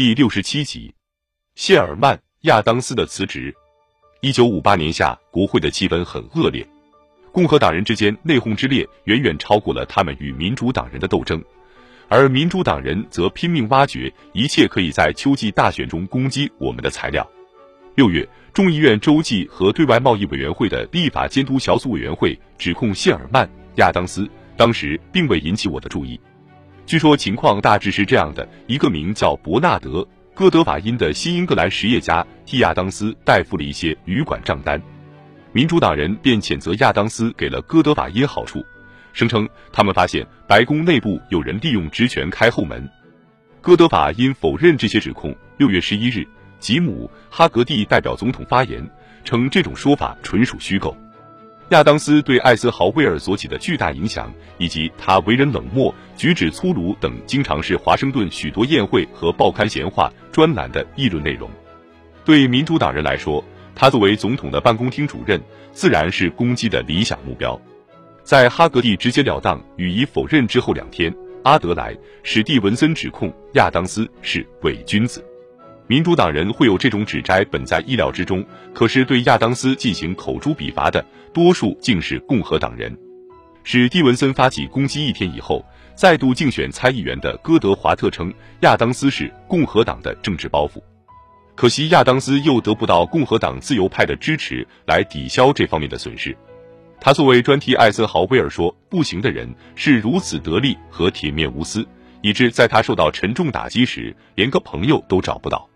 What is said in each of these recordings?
第六十七集，谢尔曼·亚当斯的辞职。一九五八年夏，国会的气氛很恶劣，共和党人之间内讧之烈远远超过了他们与民主党人的斗争，而民主党人则拼命挖掘一切可以在秋季大选中攻击我们的材料。六月，众议院州际和对外贸易委员会的立法监督小组委员会指控谢尔曼·亚当斯，当时并未引起我的注意。据说情况大致是这样的：一个名叫伯纳德。哥德法因的新英格兰实业家替亚当斯代付了一些旅馆账单，民主党人便谴责亚当斯给了哥德法因好处，声称他们发现白宫内部有人利用职权开后门。哥德法因否认这些指控。六月十一日，吉姆·哈格蒂代表总统发言，称这种说法纯属虚构。亚当斯对艾森豪威尔所起的巨大影响，以及他为人冷漠、举止粗鲁等，经常是华盛顿许多宴会和报刊闲话专栏的议论内容。对民主党人来说，他作为总统的办公厅主任，自然是攻击的理想目标。在哈格蒂直截了当予以否认之后两天，阿德莱·史蒂文森指控亚当斯是伪君子。民主党人会有这种指摘，本在意料之中。可是对亚当斯进行口诛笔伐的多数竟是共和党人。史蒂文森发起攻击一天以后，再度竞选参议员的戈德华特称亚当斯是共和党的政治包袱。可惜亚当斯又得不到共和党自由派的支持来抵消这方面的损失。他作为专替艾森豪威尔说不行的人，是如此得力和铁面无私，以致在他受到沉重打击时，连个朋友都找不到。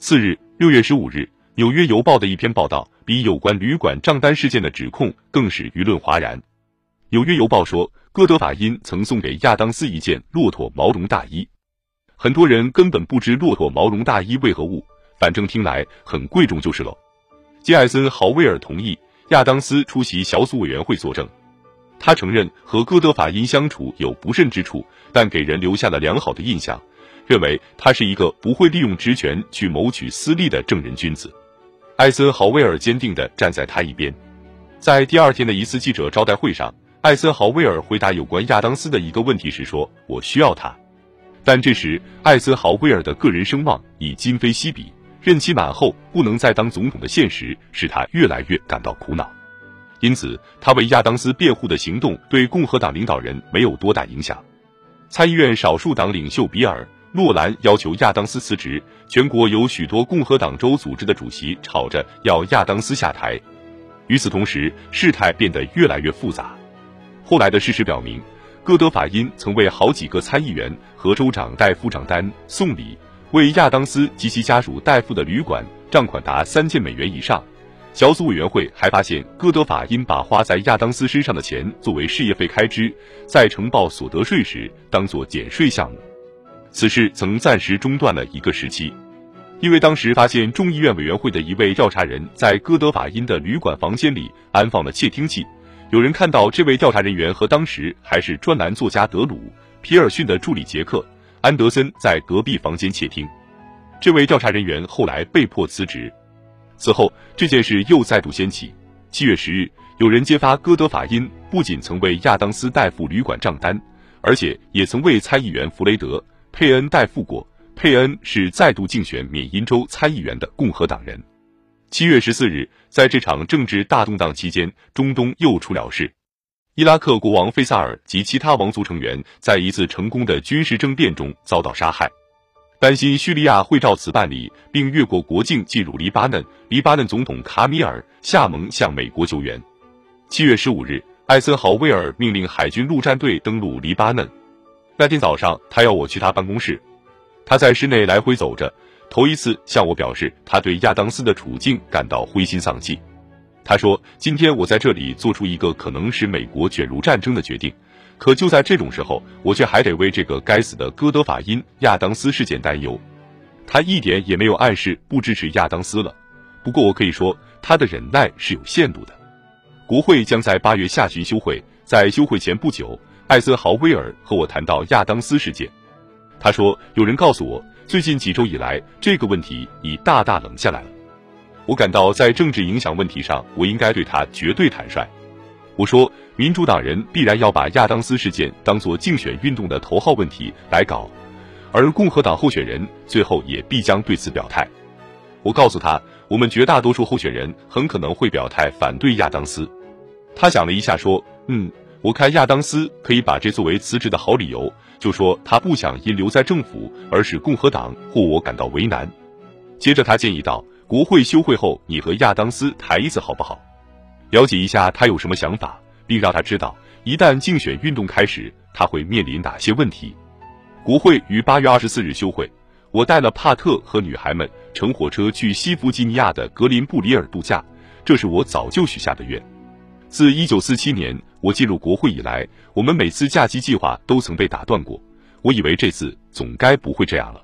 次日，六月十五日，《纽约邮报》的一篇报道比有关旅馆账单事件的指控更使舆论哗然。《纽约邮报》说，戈德法因曾送给亚当斯一件骆驼毛绒大衣，很多人根本不知骆驼毛绒大衣为何物，反正听来很贵重就是了。杰艾森豪威尔同意亚当斯出席小组委员会作证，他承认和戈德法因相处有不慎之处，但给人留下了良好的印象。认为他是一个不会利用职权去谋取私利的正人君子，艾森豪威尔坚定地站在他一边。在第二天的一次记者招待会上，艾森豪威尔回答有关亚当斯的一个问题时说：“我需要他。”但这时艾森豪威尔的个人声望已今非昔比，任期满后不能再当总统的现实使他越来越感到苦恼，因此他为亚当斯辩护的行动对共和党领导人没有多大影响。参议院少数党领袖比尔。诺兰要求亚当斯辞职，全国有许多共和党州组织的主席吵着要亚当斯下台。与此同时，事态变得越来越复杂。后来的事实表明，戈德法因曾为好几个参议员和州长代付账单送礼，为亚当斯及其家属代付的旅馆账款达三千美元以上。小组委员会还发现，戈德法因把花在亚当斯身上的钱作为事业费开支，在呈报所得税时当作减税项目。此事曾暂时中断了一个时期，因为当时发现众议院委员会的一位调查人在哥德法因的旅馆房间里安放了窃听器，有人看到这位调查人员和当时还是专栏作家德鲁·皮尔逊的助理杰克·安德森在隔壁房间窃听。这位调查人员后来被迫辞职。此后，这件事又再度掀起。七月十日，有人揭发哥德法因不仅曾为亚当斯代付旅馆账单，而且也曾为参议员弗雷德。佩恩代付过。佩恩是再度竞选缅因州参议员的共和党人。七月十四日，在这场政治大动荡期间，中东又出了事。伊拉克国王费萨尔及其他王族成员在一次成功的军事政变中遭到杀害。担心叙利亚会照此办理，并越过国境进入黎巴嫩，黎巴嫩总统卡米尔·夏蒙向美国求援。七月十五日，艾森豪威尔命令海军陆战队登陆黎巴嫩。那天早上，他要我去他办公室。他在室内来回走着，头一次向我表示他对亚当斯的处境感到灰心丧气。他说：“今天我在这里做出一个可能使美国卷入战争的决定，可就在这种时候，我却还得为这个该死的哥德法因亚当斯事件担忧。”他一点也没有暗示不支持亚当斯了。不过我可以说，他的忍耐是有限度的。国会将在八月下旬休会，在休会前不久。艾森豪威尔和我谈到亚当斯事件，他说：“有人告诉我，最近几周以来，这个问题已大大冷下来了。我感到在政治影响问题上，我应该对他绝对坦率。”我说：“民主党人必然要把亚当斯事件当作竞选运动的头号问题来搞，而共和党候选人最后也必将对此表态。我告诉他，我们绝大多数候选人很可能会表态反对亚当斯。他想了一下，说：“嗯，我看亚当斯可以把这作为辞职的好理由，就说他不想因留在政府而使共和党或我感到为难。”接着他建议道：“国会休会后，你和亚当斯谈一次好不好？了解一下他有什么想法，并让他知道一旦竞选运动开始，他会面临哪些问题。”国会于八月二十四日休会。我带了帕特和女孩们乘火车去西弗吉尼亚的格林布里尔度假，这是我早就许下的愿。自一九四七年我进入国会以来，我们每次假期计划都曾被打断过。我以为这次总该不会这样了。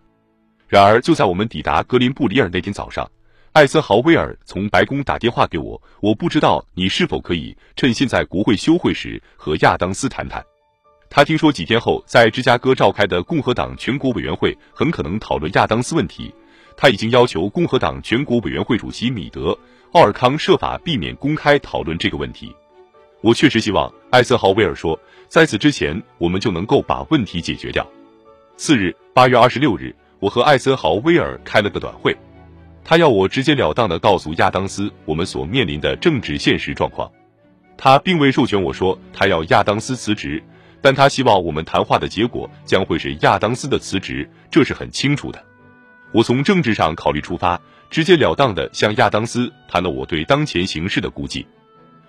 然而，就在我们抵达格林布里尔那天早上，艾森豪威尔从白宫打电话给我。我不知道你是否可以趁现在国会休会时和亚当斯谈谈。他听说几天后在芝加哥召开的共和党全国委员会很可能讨论亚当斯问题，他已经要求共和党全国委员会主席米德·奥尔康设法避免公开讨论这个问题。我确实希望，艾森豪威尔说，在此之前我们就能够把问题解决掉。次日，八月二十六日，我和艾森豪威尔开了个短会，他要我直截了当的告诉亚当斯我们所面临的政治现实状况。他并未授权我说他要亚当斯辞职。但他希望我们谈话的结果将会是亚当斯的辞职，这是很清楚的。我从政治上考虑出发，直截了当的向亚当斯谈了我对当前形势的估计。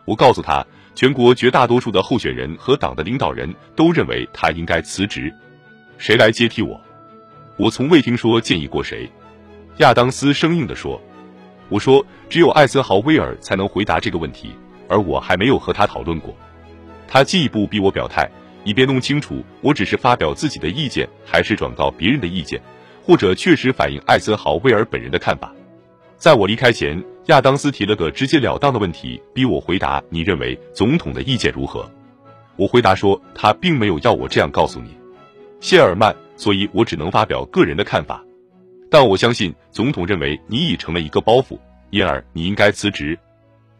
我告诉他，全国绝大多数的候选人和党的领导人都认为他应该辞职。谁来接替我？我从未听说建议过谁。亚当斯生硬地说：“我说，只有艾森豪威尔才能回答这个问题，而我还没有和他讨论过。”他进一步逼我表态。以便弄清楚，我只是发表自己的意见，还是转告别人的意见，或者确实反映艾森豪威尔本人的看法。在我离开前，亚当斯提了个直截了当的问题，逼我回答：“你认为总统的意见如何？”我回答说：“他并没有要我这样告诉你，谢尔曼，所以我只能发表个人的看法。但我相信总统认为你已成了一个包袱，因而你应该辞职。”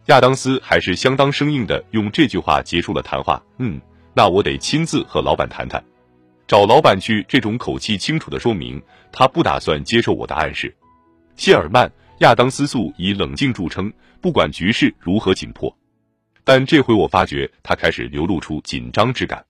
亚当斯还是相当生硬的用这句话结束了谈话。嗯。那我得亲自和老板谈谈，找老板去。这种口气清楚的说明，他不打算接受我的暗示。谢尔曼·亚当斯素以冷静著称，不管局势如何紧迫，但这回我发觉他开始流露出紧张之感。